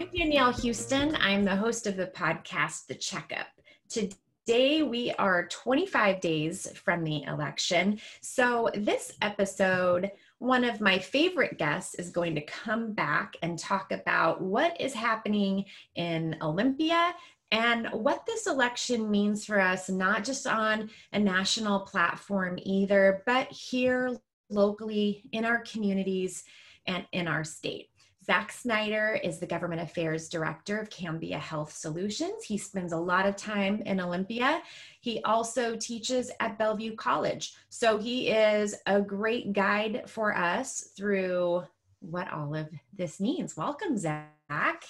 I'm Danielle Huston. I'm the host of the podcast, The Checkup. Today, we are 25 days from the election. So, this episode, one of my favorite guests is going to come back and talk about what is happening in Olympia and what this election means for us, not just on a national platform either, but here locally in our communities and in our state. Zach Snyder is the Government Affairs Director of Cambia Health Solutions. He spends a lot of time in Olympia. He also teaches at Bellevue College. So he is a great guide for us through what all of this means. Welcome, Zach.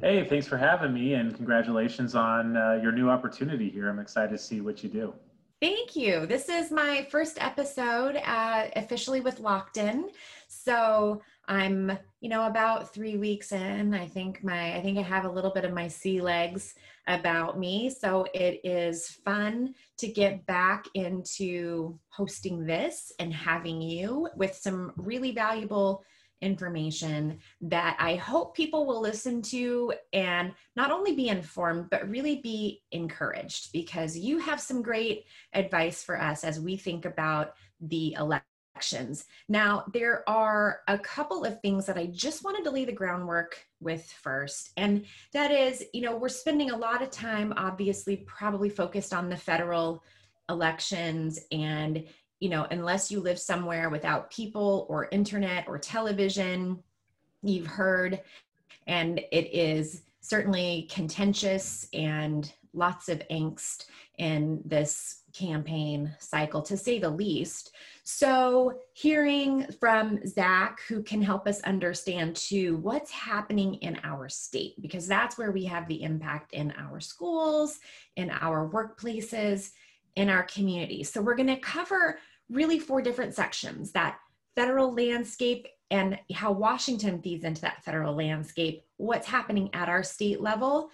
Hey, thanks for having me and congratulations on uh, your new opportunity here. I'm excited to see what you do. Thank you. This is my first episode uh, officially with Lockton. So I'm, you know, about three weeks in. I think my, I think I have a little bit of my sea legs about me. So it is fun to get back into hosting this and having you with some really valuable information that I hope people will listen to and not only be informed, but really be encouraged because you have some great advice for us as we think about the election elections. Now, there are a couple of things that I just wanted to lay the groundwork with first. And that is, you know, we're spending a lot of time, obviously, probably focused on the federal elections. And, you know, unless you live somewhere without people or internet or television, you've heard, and it is certainly contentious and lots of angst in this campaign cycle, to say the least. So, hearing from Zach, who can help us understand too what's happening in our state, because that's where we have the impact in our schools, in our workplaces, in our communities. So, we're going to cover really four different sections that federal landscape and how Washington feeds into that federal landscape, what's happening at our state level,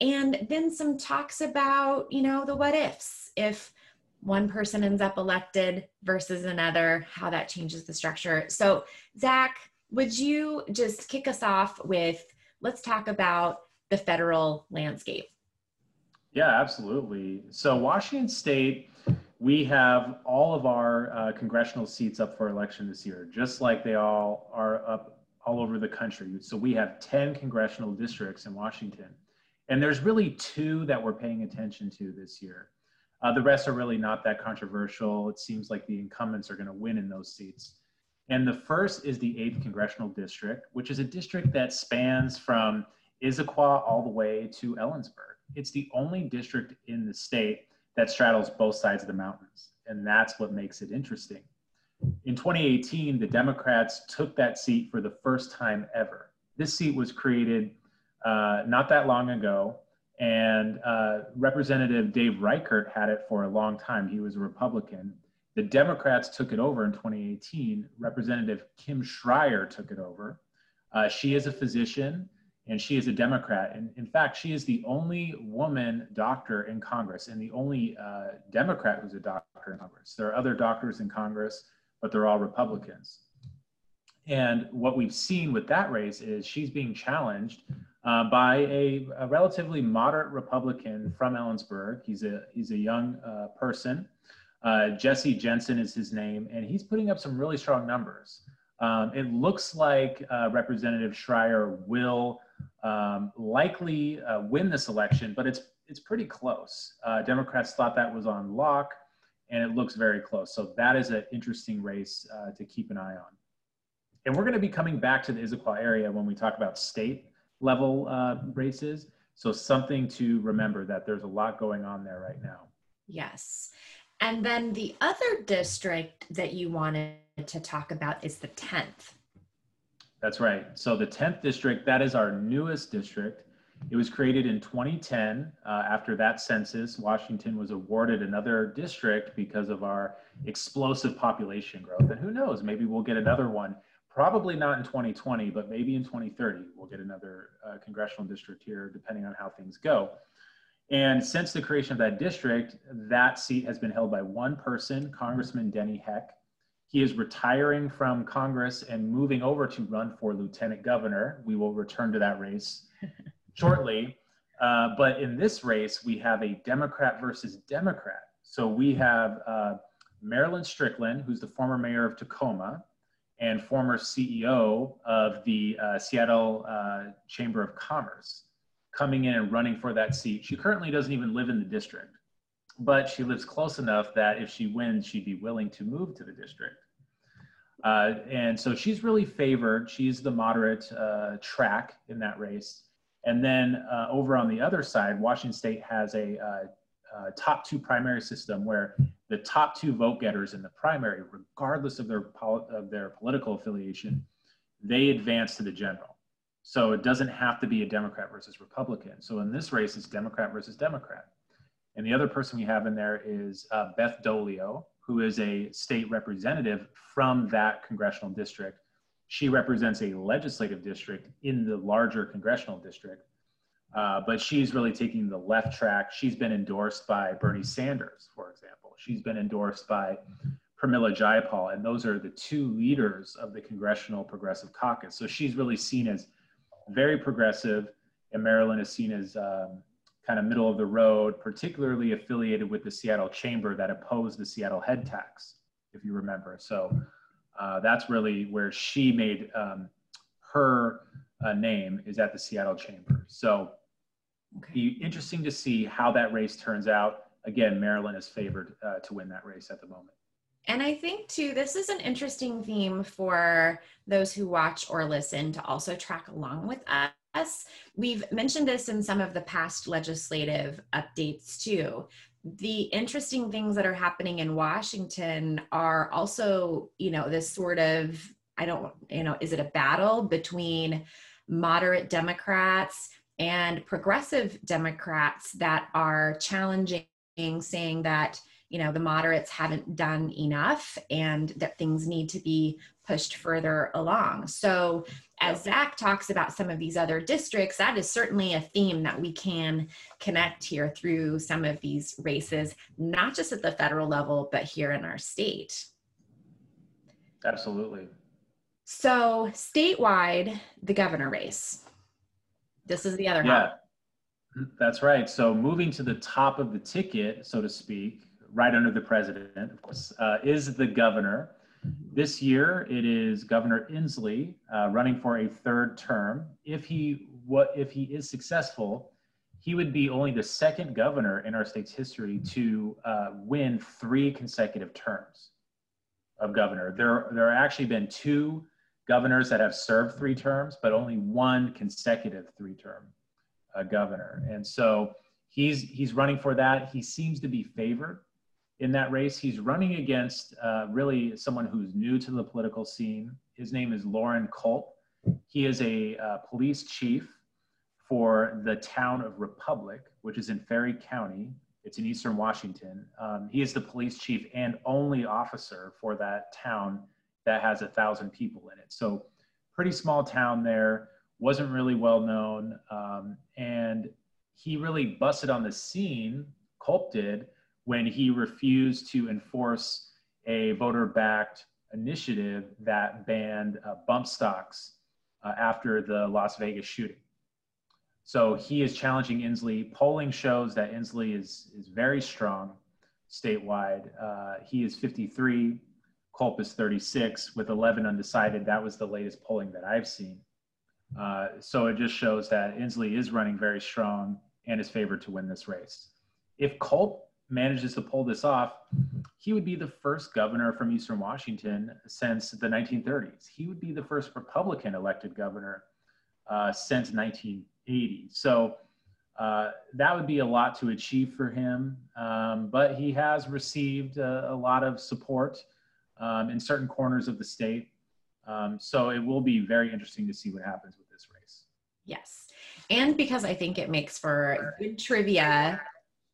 and then some talks about, you know, the what ifs. If one person ends up elected versus another, how that changes the structure. So, Zach, would you just kick us off with let's talk about the federal landscape? Yeah, absolutely. So, Washington State, we have all of our uh, congressional seats up for election this year, just like they all are up all over the country. So, we have 10 congressional districts in Washington. And there's really two that we're paying attention to this year. Uh, the rest are really not that controversial. It seems like the incumbents are going to win in those seats. And the first is the 8th Congressional District, which is a district that spans from Issaquah all the way to Ellensburg. It's the only district in the state that straddles both sides of the mountains. And that's what makes it interesting. In 2018, the Democrats took that seat for the first time ever. This seat was created uh, not that long ago and uh, Representative Dave Reichert had it for a long time. He was a Republican. The Democrats took it over in 2018. Representative Kim Schrier took it over. Uh, she is a physician and she is a Democrat. And in fact, she is the only woman doctor in Congress and the only uh, Democrat who's a doctor in Congress. There are other doctors in Congress, but they're all Republicans. And what we've seen with that race is she's being challenged uh, by a, a, relatively moderate Republican from Ellensburg. He's a he's a young uh, person. Uh, Jesse Jensen is his name, and he's putting up some really strong numbers. Um, it looks like uh, Representative Schrier will um, likely uh, win this election, but it's it's pretty close. Uh, Democrats thought that was on lock, and it looks very close. So that is an interesting race to keep an eye on. And we're going to be coming back to the Issaquah area when we talk about state level uh, races. So something to remember that there's a lot going on there right now. Yes. And then the other district that you wanted to talk about is the 10th. That's right. So the 10th district, that is our newest district. It was created in 2010. Uh, after that census, Washington was awarded another district because of our explosive population growth. And who knows, maybe we'll get another one probably not in 2020, but maybe in 2030, we'll get another uh, congressional district here, depending on how things go. And since the creation of that district, that seat has been held by one person, Congressman Denny Heck. He is retiring from Congress and moving over to run for lieutenant governor. We will return to that race shortly. Uh, but in this race, we have a Democrat versus Democrat. So we have uh, Marilyn Strickland, who's the former mayor of Tacoma and former CEO of the uh, Seattle uh, Chamber of Commerce, coming in and running for that seat. She currently doesn't even live in the district, but she lives close enough that if she wins, she'd be willing to move to the district. Uh, and so she's really favored. She's the moderate uh, track in that race. And then uh, over on the other side, Washington State has a uh, top two primary system where the top two vote getters in the primary, regardless of their, pol- of their political affiliation, they advance to the general. So it doesn't have to be a Democrat versus Republican. So in this race, it's Democrat versus Democrat. And the other person we have in there is uh, Beth Doglio, who is a state representative from that congressional district. She represents a legislative district in the larger congressional district. Uh, but she's really taking the left track. She's been endorsed by Bernie Sanders, for example. She's been endorsed by Pramila Jayapal, and those are the two leaders of the Congressional Progressive Caucus. So she's really seen as very progressive, and Marilyn is seen as um, kind of middle of the road, particularly affiliated with the Seattle Chamber that opposed the Seattle head tax, if you remember. So uh, that's really where she made um, her uh, name is at the Seattle Chamber. So okay. be interesting to see how that race turns out. Again, Marilyn is favored uh, to win that race at the moment. And I think too, this is an interesting theme for those who watch or listen to also track along with us. We've mentioned this in some of the past legislative updates too. The interesting things that are happening in Washington are also, you know, this sort of, I don't, you know, is it a battle between moderate Democrats and progressive Democrats that are challenging, saying that you know the moderates haven't done enough and that things need to be pushed further along. So as Zach talks about some of these other districts, that is certainly a theme that we can connect here through some of these races, not just at the federal level, but here in our state. Absolutely. So statewide, the governor race. This is the other yeah, That's right. So moving to the top of the ticket, so to speak, right under the president, of course, uh, is the governor. This year, it is Governor Inslee uh, running for a third term. If he what if he is successful, he would be only the second governor in our state's history to uh, win three consecutive terms of governor. There, there have actually been two governors that have served three terms, but only one consecutive three-term uh, governor. And so he's he's running for that. He seems to be favored in that race. He's running against uh, really someone who's new to the political scene. His name is Loren Culp. He is a uh, police chief for the town of Republic, which is in Ferry County. It's in eastern Washington. Um, he is the police chief and only officer for that town that has a thousand people in it. So pretty small town there, wasn't really well known. Um, and he really busted on the scene, Culp did, when he refused to enforce a voter backed initiative that banned uh, bump stocks uh, after the Las Vegas shooting. So he is challenging Inslee. Polling shows that Inslee is, is very strong statewide. Uh, he is 53 Culp is 36 with 11 undecided. That was the latest polling that I've seen. Uh, so it just shows that Inslee is running very strong and is favored to win this race. If Culp manages to pull this off, he would be the first governor from Eastern Washington since the 1930s. He would be the first Republican elected governor uh, since 1980. So uh, that would be a lot to achieve for him, um, but he has received a, a lot of support um, in certain corners of the state. Um, so it will be very interesting to see what happens with this race. Yes. And because I think it makes for good trivia,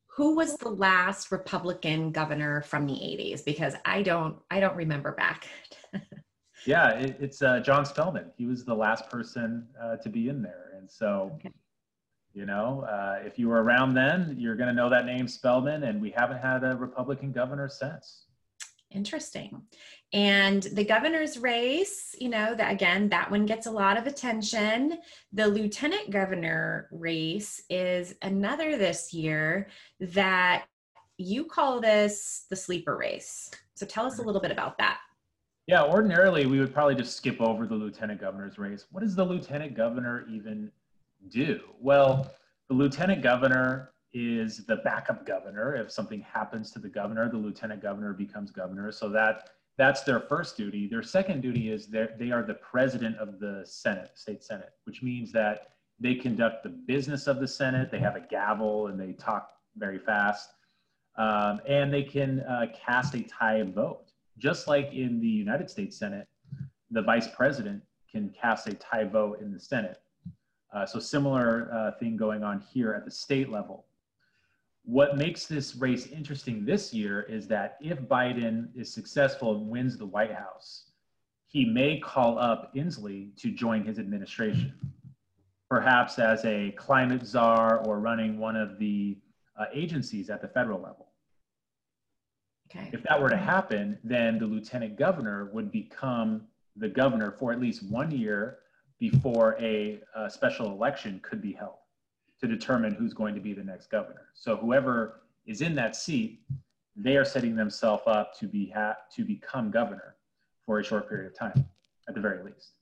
who was the last Republican governor from the 80s? Because I don't, I don't remember back. yeah, it, it's uh, John Spellman. He was the last person uh, to be in there. And so, okay. you know, uh, if you were around then, you're going to know that name Spellman. And we haven't had a Republican governor since. Interesting. And the governor's race, you know, that again, that one gets a lot of attention. The lieutenant governor race is another this year that you call this the sleeper race. So tell us a little bit about that. Yeah, ordinarily we would probably just skip over the lieutenant governor's race. What does the lieutenant governor even do? Well, the lieutenant governor is the backup governor. If something happens to the governor, the lieutenant governor becomes governor. So that that's their first duty. Their second duty is they are the president of the Senate, state Senate, which means that they conduct the business of the Senate. They have a gavel and they talk very fast. Um, and they can uh, cast a tie vote. Just like in the United States Senate, the vice president can cast a tie vote in the Senate. Uh, so similar uh, thing going on here at the state level. What makes this race interesting this year is that if Biden is successful and wins the White House, he may call up Inslee to join his administration, perhaps as a climate czar or running one of the uh, agencies at the federal level. Okay. If that were to happen, then the lieutenant governor would become the governor for at least one year before a, a special election could be held to determine who's going to be the next governor. So whoever is in that seat, they are setting themselves up to be ha- to become governor for a short period of time, at the very least.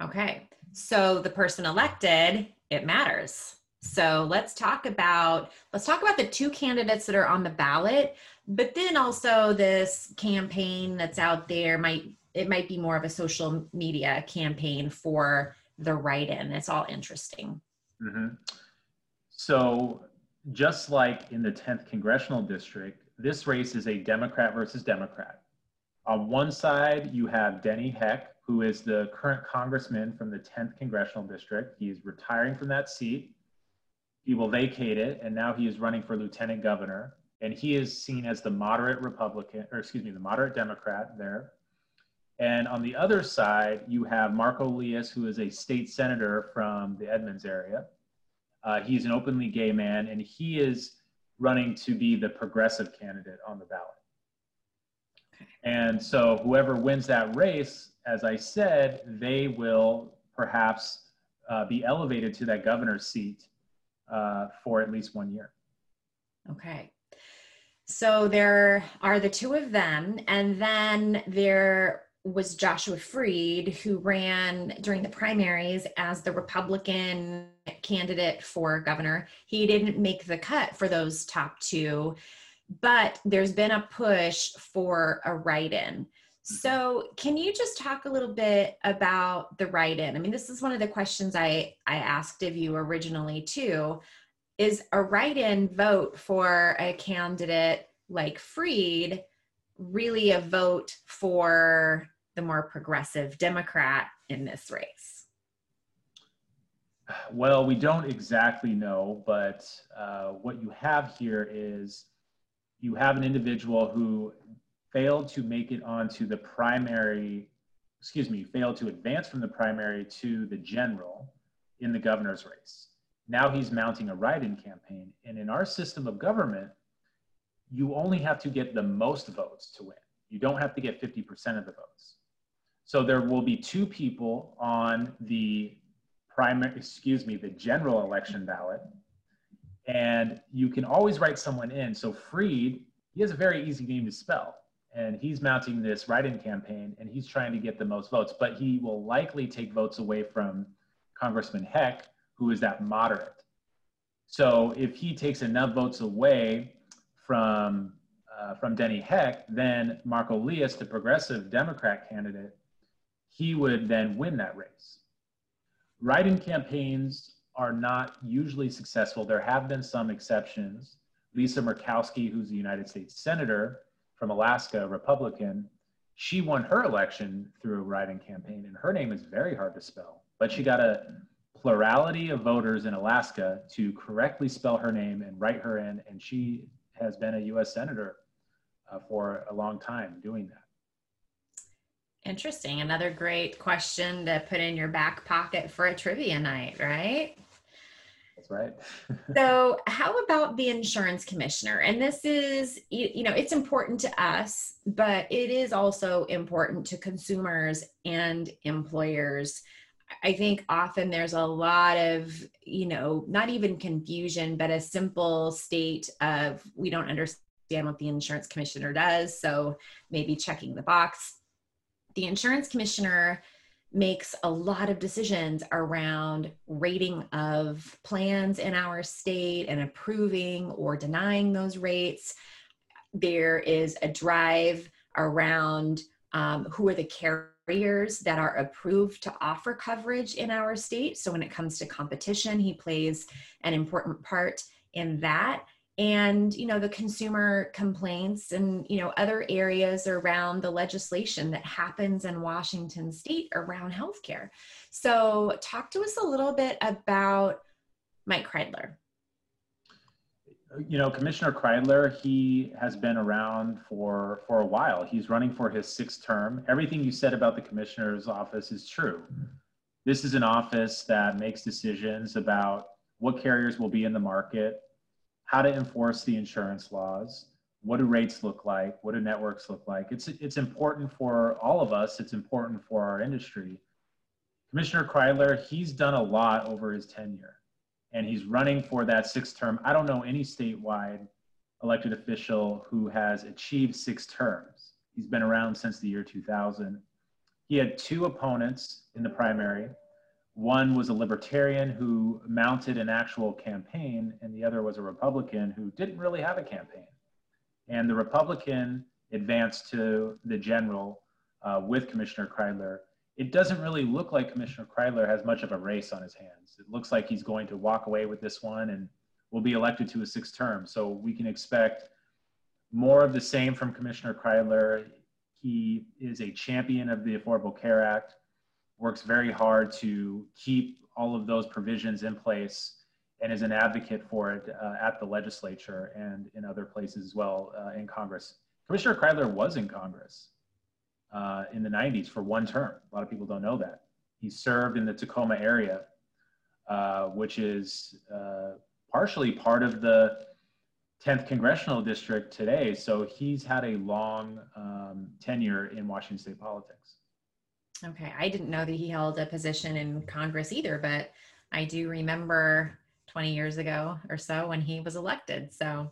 Okay, so the person elected, it matters. So let's talk about let's talk about the two candidates that are on the ballot, but then also this campaign that's out there might it might be more of a social media campaign for the write-in. It's all interesting. Mm-hmm. So just like in the 10th congressional district, this race is a Democrat versus Democrat. On one side, you have Denny Heck, who is the current congressman from the 10th congressional district. He is retiring from that seat. He will vacate it, and now he is running for lieutenant governor. And he is seen as the moderate Republican, or excuse me, the moderate Democrat there. And on the other side, you have Marko Liias, who is a state senator from the Edmonds area. Uh, he's an openly gay man, and he is running to be the progressive candidate on the ballot. And so, whoever wins that race, as I said, they will perhaps uh, be elevated to that governor's seat uh, for at least one year. Okay. So there are the two of them, and then there was Joshua Freed, who ran during the primaries as the Republican candidate for governor. He didn't make the cut for those top two, but there's been a push for a write in. So, can you just talk a little bit about the write in? I mean, this is one of the questions I, I asked of you originally, too. Is a write in vote for a candidate like Freed really a vote for the more progressive Democrat in this race? Well, we don't exactly know, but uh, what you have here is you have an individual who failed to make it onto the primary, excuse me, failed to advance from the primary to the general in the governor's race. Now he's mounting a write in campaign. And in our system of government, you only have to get the most votes to win. You don't have to get 50% of the votes. So there will be two people on the primary, excuse me, the general election ballot. And you can always write someone in. So Freed, he has a very easy name to spell. And he's mounting this write-in campaign and he's trying to get the most votes, but he will likely take votes away from Congressman Heck, who is that moderate. So if he takes enough votes away from uh, from Denny Heck, then Marko Liias, the progressive Democrat candidate, he would then win that race. Write-in campaigns are not usually successful. There have been some exceptions. Lisa Murkowski, who's a United States Senator from Alaska, Republican, she won her election through a write-in campaign, and her name is very hard to spell. But she got a plurality of voters in Alaska to correctly spell her name and write her in, and she has been a U.S. Senator uh, for a long time doing that. Interesting. Another great question to put in your back pocket for a trivia night, right? That's right. so, how about the insurance commissioner? And this is, you, you, know, it's important to us, but it is also important to consumers and employers. I think often there's a lot of, you know, not even confusion, but a simple state of we don't understand what the insurance commissioner does. So, maybe checking the box. The insurance commissioner makes a lot of decisions around rating of plans in our state and approving or denying those rates. There is a drive around um, who are the carriers that are approved to offer coverage in our state. So when it comes to competition, he plays an important part in that. And you know the consumer complaints and you know other areas around the legislation that happens in washington state around healthcare. So talk to us a little bit about mike kreidler you know commissioner kreidler he has been around for for a while. He's running for his sixth term. Everything you said about the commissioner's office is true. This is an office that makes decisions about what carriers will be in the market how to enforce the insurance laws, what do rates look like, what do networks look like. It's, it's important for all of us, it's important for our industry. Commissioner Kreidler, he's done a lot over his tenure and he's running for that sixth term. I don't know any statewide elected official who has achieved six terms. He's been around since the year 2000. He had two opponents in the primary. One was a libertarian who mounted an actual campaign, and the other was a Republican who didn't really have a campaign. And the Republican advanced to the general uh, with Commissioner Kreidler. It doesn't really look like Commissioner Kreidler has much of a race on his hands. It looks like he's going to walk away with this one and will be elected to a sixth term. So we can expect more of the same from Commissioner Kreidler. He is a champion of the Affordable Care Act works very hard to keep all of those provisions in place and is an advocate for it uh, at the legislature and in other places as well uh, in Congress. Commissioner Kreidler was in Congress uh, in the 90s for one term. A lot of people don't know that. He served in the Tacoma area, uh, which is uh, partially part of the 10th congressional district today. So he's had a long um, tenure in Washington state politics. Okay. I didn't know that he held a position in Congress either, but I do remember 20 years ago or so when he was elected. So,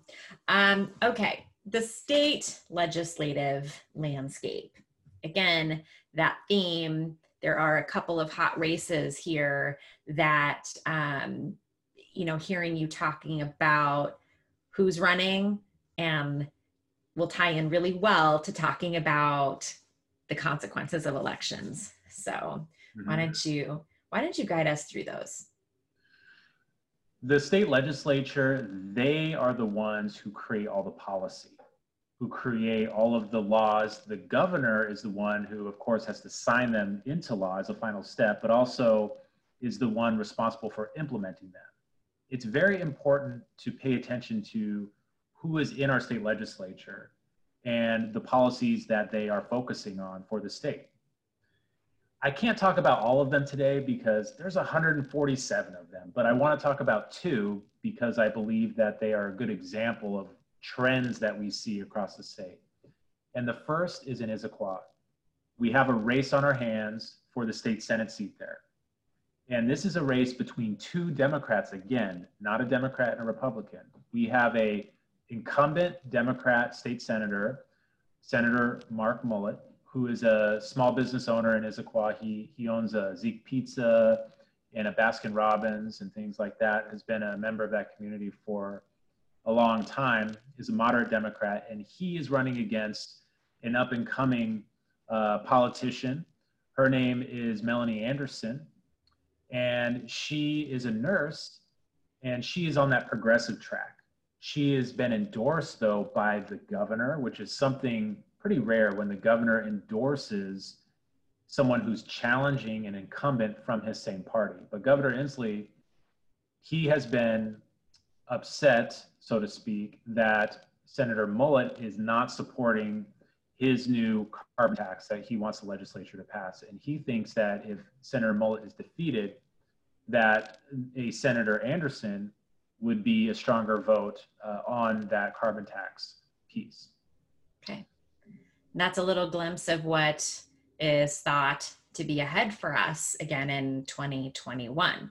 um, okay. The state legislative landscape. Again, that theme, there are a couple of hot races here that, um, you know, hearing you talking about who's running and will tie in really well to talking about the consequences of elections. So mm-hmm. why don't you why don't you guide us through those? The state legislature, they are the ones who create all the policy, who create all of the laws. The governor is the one who, of course, has to sign them into law as a final step, but also is the one responsible for implementing them. It's very important to pay attention to who is in our state legislature and the policies that they are focusing on for the state. I can't talk about all of them today because there's 147 of them, but I want to talk about two because I believe that they are a good example of trends that we see across the state. And the first is in Issaquah. We have a race on our hands for the state Senate seat there. And this is a race between two Democrats, again, not a Democrat and a Republican. We have a incumbent Democrat state senator, Senator Mark Mullet, who is a small business owner in Issaquah. He, he owns a Zeke Pizza and a Baskin Robbins and things like that, has been a member of that community for a long time, is a moderate Democrat, and he is running against an up and coming uh, politician. Her name is Melanie Anderson, and she is a nurse, and she is on that progressive track. She has been endorsed, though, by the governor, which is something pretty rare when the governor endorses someone who's challenging an incumbent from his same party. But Governor Inslee, he has been upset, so to speak, that Senator Mullet is not supporting his new carbon tax that he wants the legislature to pass. And he thinks that if Senator Mullet is defeated, that a Senator Anderson would be a stronger vote uh, on that carbon tax piece. Okay. And that's a little glimpse of what is thought to be ahead for us again in 2021.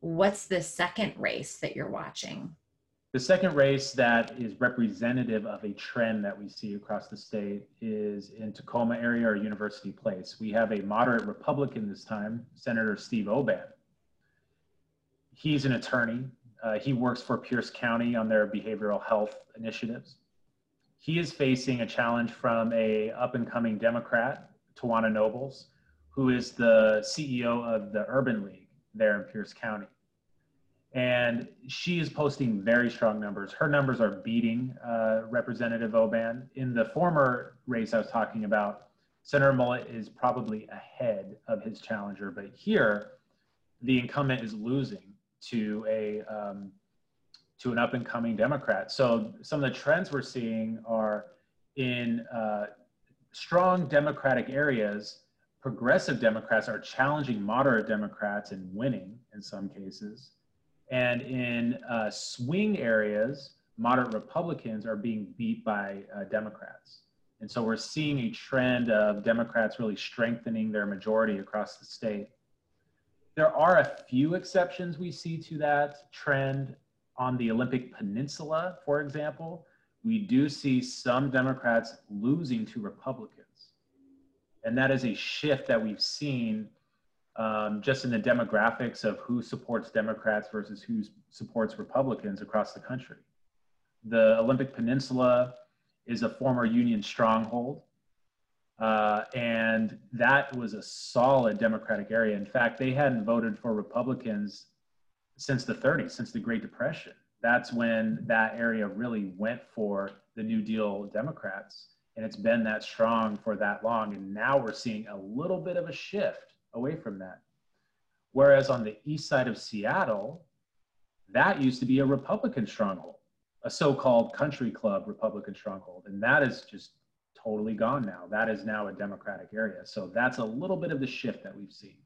What's the second race that you're watching? The second race that is representative of a trend that we see across the state is in Tacoma area or University Place. We have a moderate Republican this time, Senator Steve O'Ban. He's an attorney. Uh, he works for Pierce County on their behavioral health initiatives. He is facing a challenge from a up and coming Democrat, T'wina Nobles, who is the CEO of the Urban League there in Pierce County and she is posting very strong numbers. Her numbers are beating uh, Representative O'Ban. In the former race I was talking about, Senator Mullet is probably ahead of his challenger, but here the incumbent is losing to a um, to an up and coming Democrat. So some of the trends we're seeing are in uh, strong Democratic areas. Progressive Democrats are challenging moderate Democrats and winning in some cases and in uh, swing areas, moderate Republicans are being beat by uh, Democrats. And so we're seeing a trend of Democrats really strengthening their majority across the state. There are a few exceptions we see to that trend on the Olympic Peninsula, for example. We do see some Democrats losing to Republicans. And that is a shift that we've seen um, just in the demographics of who supports Democrats versus who supports Republicans across the country. The Olympic Peninsula is a former Union stronghold, uh, and that was a solid Democratic area. In fact, they hadn't voted for Republicans since the 30s, since the Great Depression. That's when that area really went for the New Deal Democrats, and it's been that strong for that long. And now we're seeing a little bit of a shift away from that. Whereas on the east side of Seattle, that used to be a Republican stronghold, a so called country club Republican stronghold. And that is just totally gone now. That is now a Democratic area. So that's a little bit of the shift that we've seen.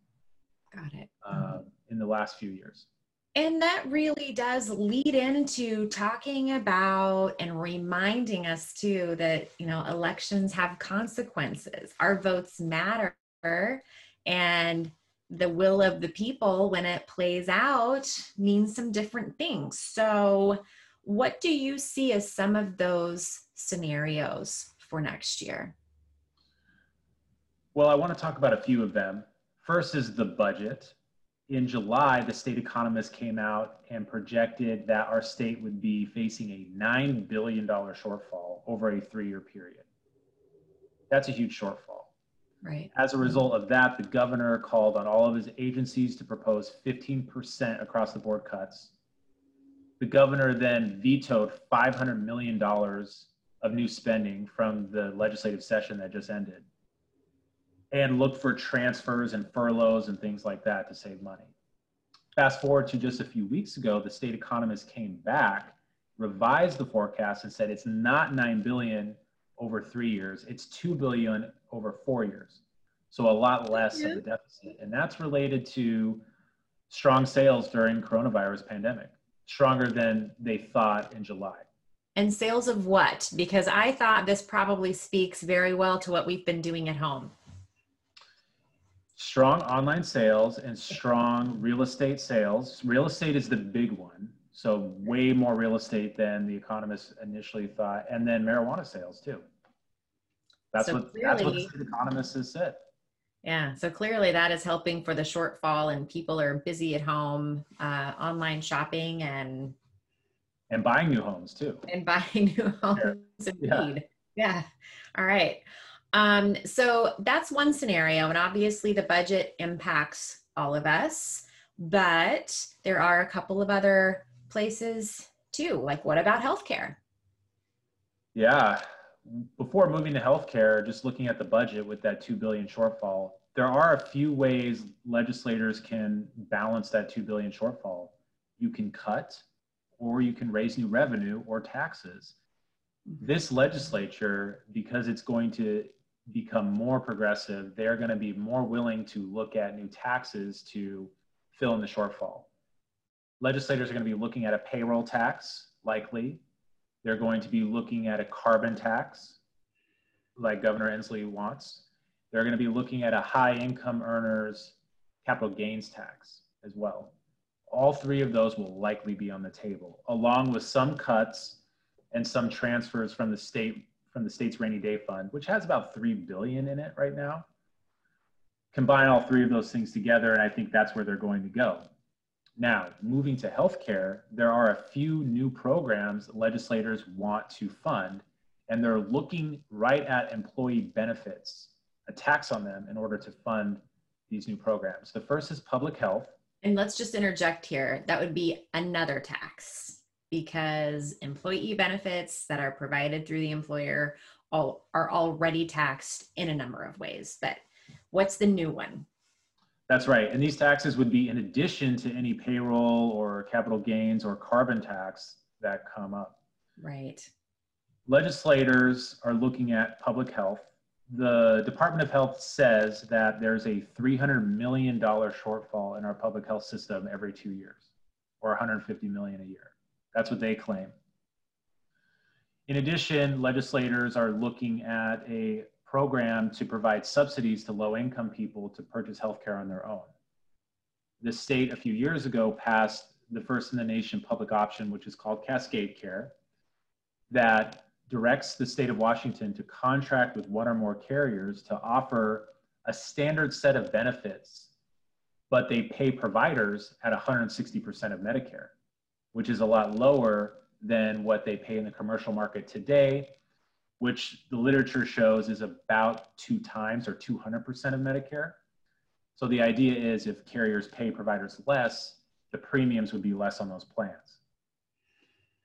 Got it. Uh, in the last few years. And that really does lead into talking about and reminding us too that, you know, elections have consequences. Our votes matter and the will of the people when it plays out means some different things. So what do you see as some of those scenarios for next year? Well i want to talk about a few of them. First is the budget. In july the state economist came out and projected that our state would be facing a $9 billion shortfall over a three-year period. That's a huge shortfall Right. As a result of that, the governor called on all of his agencies to propose 15% across the board cuts. The governor then vetoed $500 million of new spending from the legislative session that just ended and looked for transfers and furloughs and things like that to save money. Fast forward to just a few weeks ago, the state economist came back, revised the forecast and said it's not 9 billion over 3 years, it's 2 billion over four years. So a lot less yeah. of the deficit. And that's related to strong sales during coronavirus pandemic, stronger than they thought in July. And sales of what? Because I thought this probably speaks very well to what we've been doing at home. Strong online sales and strong real estate sales. Real estate is the big one. So way more real estate than the economists initially thought. And then marijuana sales too. That's so what clearly, that's what the economist has said. Yeah, so clearly that is helping for the shortfall, and people are busy at home, uh, online shopping, and and buying new homes too. And buying new homes, yeah. indeed. Yeah. yeah. All right. Um, so that's one scenario, and obviously the budget impacts all of us, but there are a couple of other places too. Like, what about healthcare? Yeah, before moving to healthcare, just looking at the budget with that 2 billion shortfall, there are a few ways legislators can balance that 2 billion shortfall. You can cut or you can raise new revenue or taxes. This legislature, because it's going to become more progressive, they're going to be more willing to look at new taxes to fill in the shortfall. Legislators are going to be looking at a payroll tax, likely. They're going to be looking at a carbon tax, like Governor Inslee wants. They're going to be looking at a high income earners capital gains tax as well. All three of those will likely be on the table, along with some cuts and some transfers from the state from the state's rainy day fund, which has about three billion in it right now. Combine all three of those things together, and I think that's where they're going to go. Now, moving to healthcare, there are a few new programs legislators want to fund, and they're looking right at employee benefits, a tax on them in order to fund these new programs. The first is public health. And let's just interject here that would be another tax because employee benefits that are provided through the employer all, are already taxed in a number of ways. But what's the new one? That's right. And these taxes would be in addition to any payroll or capital gains or carbon tax that come up. Right. Legislators are looking at public health. The Department of Health says that there's a $300 million shortfall in our public health system every two years, or 150 million a year. That's what they claim. In addition, legislators are looking at a program to provide subsidies to low income people to purchase healthcare on their own. The state a few years ago passed the first in the nation public option, which is called Cascade Care, that directs the state of Washington to contract with one or more carriers to offer a standard set of benefits, but they pay providers at 160% of Medicare, which is a lot lower than what they pay in the commercial market today which the literature shows is about two times or 200% of Medicare. So the idea is if carriers pay providers less, the premiums would be less on those plans.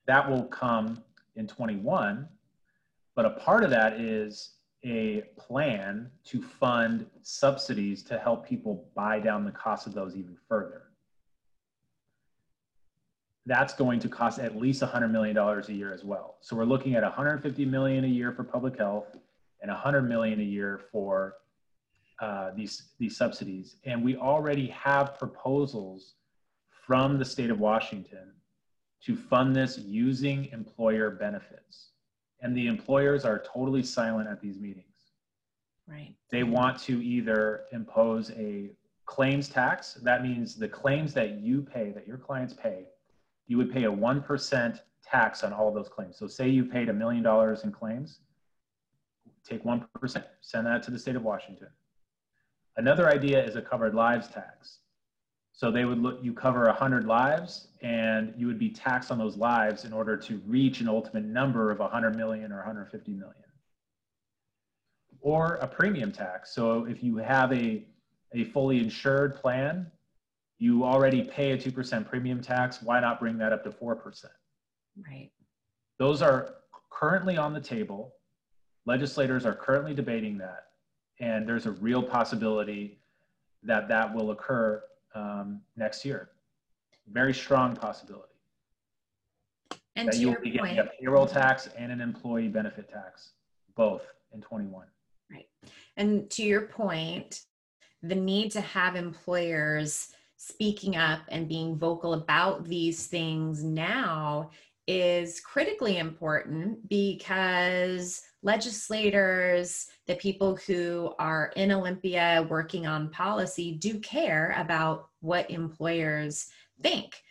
That will come in 21, but a part of that is a plan to fund subsidies to help people buy down the cost of those even further that's going to cost at least $100 million a year as well. So we're looking at 150 million a year for public health and 100 million a year for uh, these these subsidies. And we already have proposals from the state of Washington to fund this using employer benefits. And the employers are totally silent at these meetings. Right. They want to either impose a claims tax. That means the claims that you pay, that your clients pay, you would pay a 1% tax on all of those claims. So say you paid a million dollars in claims, take 1%, send that to the state of Washington. Another idea is a covered lives tax. So they would look, you cover 100 lives and you would be taxed on those lives in order to reach an ultimate number of 100 million or 150 million. Or a premium tax. So if you have a, a fully insured plan you already pay a 2% premium tax. Why not bring that up to 4%? Right. Those are currently on the table. Legislators are currently debating that. And there's a real possibility that that will occur um, next year. Very strong possibility. And that to you your will be getting point, a payroll tax and an employee benefit tax, both in 21. right. And to your point, the need to have employers speaking up and being vocal about these things now is critically important because legislators, the people who are in Olympia working on policy, do care about what employers think.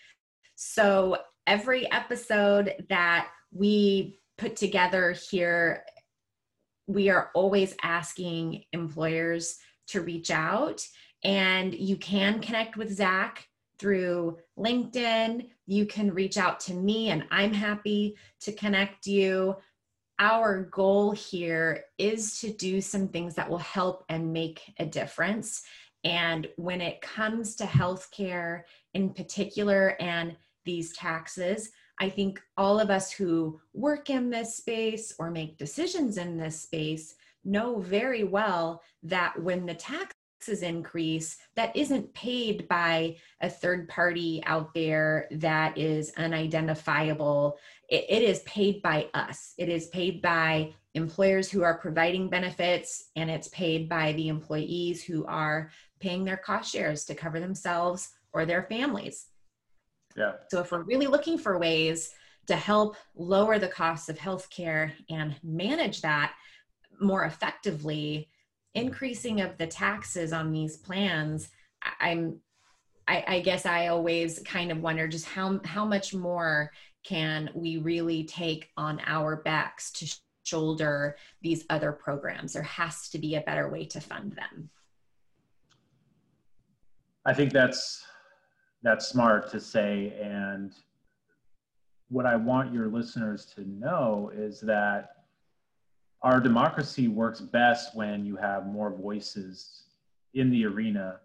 So every episode that we put together here, we are always asking employers to reach out and you can connect with Zach through LinkedIn. You can reach out to me, and I'm happy to connect you. Our goal here is to do some things that will help and make a difference. And when it comes to healthcare in particular and these taxes, I think all of us who work in this space or make decisions in this space know very well that when the tax taxes increase that isn't paid by a third party out there that is unidentifiable. It, it is paid by us. It is paid by employers who are providing benefits, and it's paid by the employees who are paying their cost shares to cover themselves or their families. Yeah. So if we're really looking for ways to help lower the costs of healthcare and manage that more effectively, increasing of the taxes on these plans, I'm I, I guess I always kind of wonder just how how much more can we really take on our backs to shoulder these other programs? There has to be a better way to fund them. I think that's that's smart to say and what I want your listeners to know is that our democracy works best when you have more voices in the arena,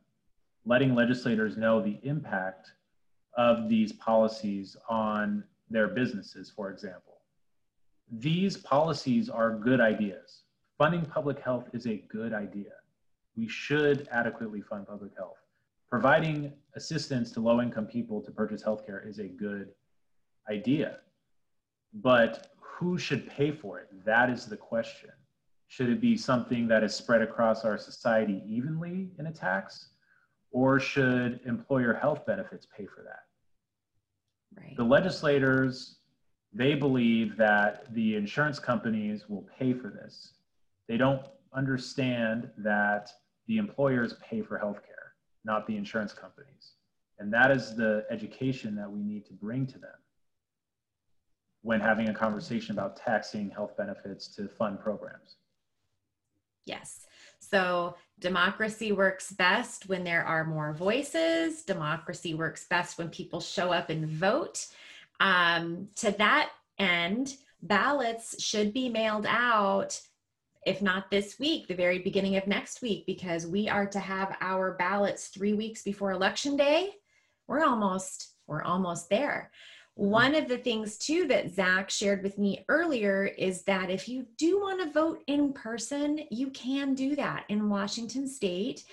letting legislators know the impact of these policies on their businesses, for example. These policies are good ideas. Funding public health is a good idea. We should adequately fund public health. Providing assistance to low income people to purchase healthcare is a good idea. But who should pay for it? That is the question. Should it be something that is spread across our society evenly in a tax? Or should employer health benefits pay for that? Right. The legislators, they believe that the insurance companies will pay for this. They don't understand that the employers pay for healthcare, not the insurance companies. And that is the education that we need to bring to them when having a conversation about taxing health benefits to fund programs. Yes. So democracy works best when there are more voices. Democracy works best when people show up and vote. Um, to that end, ballots should be mailed out, if not this week, the very beginning of next week, because we are to have our ballots three weeks before election day. We're almost, we're almost there. One of the things, too, that Zach shared with me earlier is that if you do want to vote in person, you can do that in Washington State.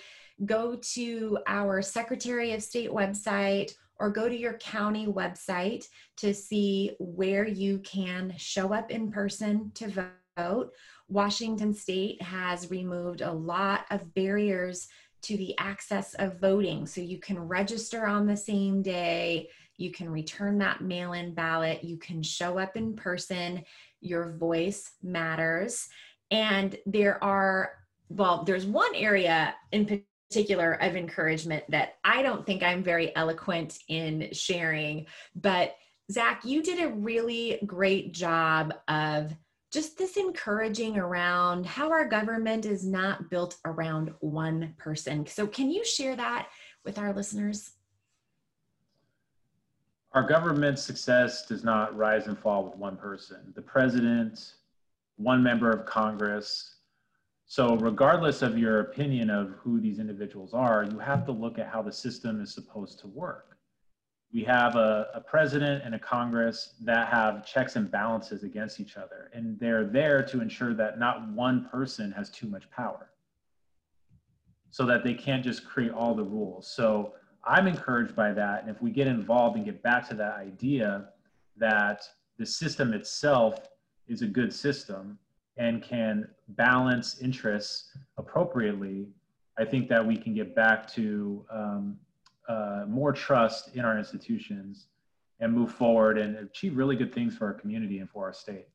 Go to our Secretary of State website or go to your county website to see where you can show up in person to vote. Washington State has removed a lot of barriers to the access of voting. So you can register on the same day you can return that mail in ballot. You can show up in person. Your voice matters. And there are, well, there's one area in particular of encouragement that I don't think I'm very eloquent in sharing. But Zach, you did a really great job of just this encouraging around how our government is not built around one person. So, can you share that with our listeners? Our government's success does not rise and fall with one person the president, one member of Congress. So, regardless of your opinion of who these individuals are, you have to look at how the system is supposed to work. We have a, a president and a Congress that have checks and balances against each other, and they're there to ensure that not one person has too much power so that they can't just create all the rules. So, I'm encouraged by that. And if we get involved and get back to that idea that the system itself is a good system and can balance interests appropriately, I think that we can get back to um, uh, more trust in our institutions and move forward and achieve really good things for our community and for our state.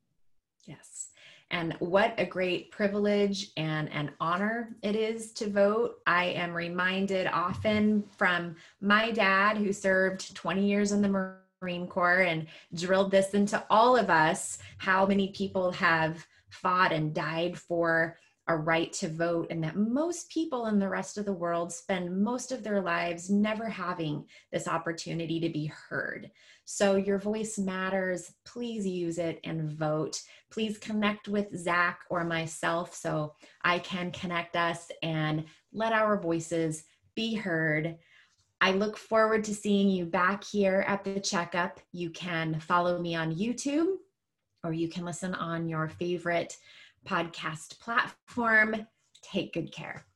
Yes. And what a great privilege and an honor it is to vote. I am reminded often from my dad, who served 20 years in the Marine Corps and drilled this into all of us, how many people have fought and died for a right to vote, and that most people in the rest of the world spend most of their lives never having this opportunity to be heard. So, your voice matters. Please use it and vote. Please connect with Zach or myself so I can connect us and let our voices be heard. I look forward to seeing you back here at the checkup. You can follow me on YouTube or you can listen on your favorite podcast platform. Take good care.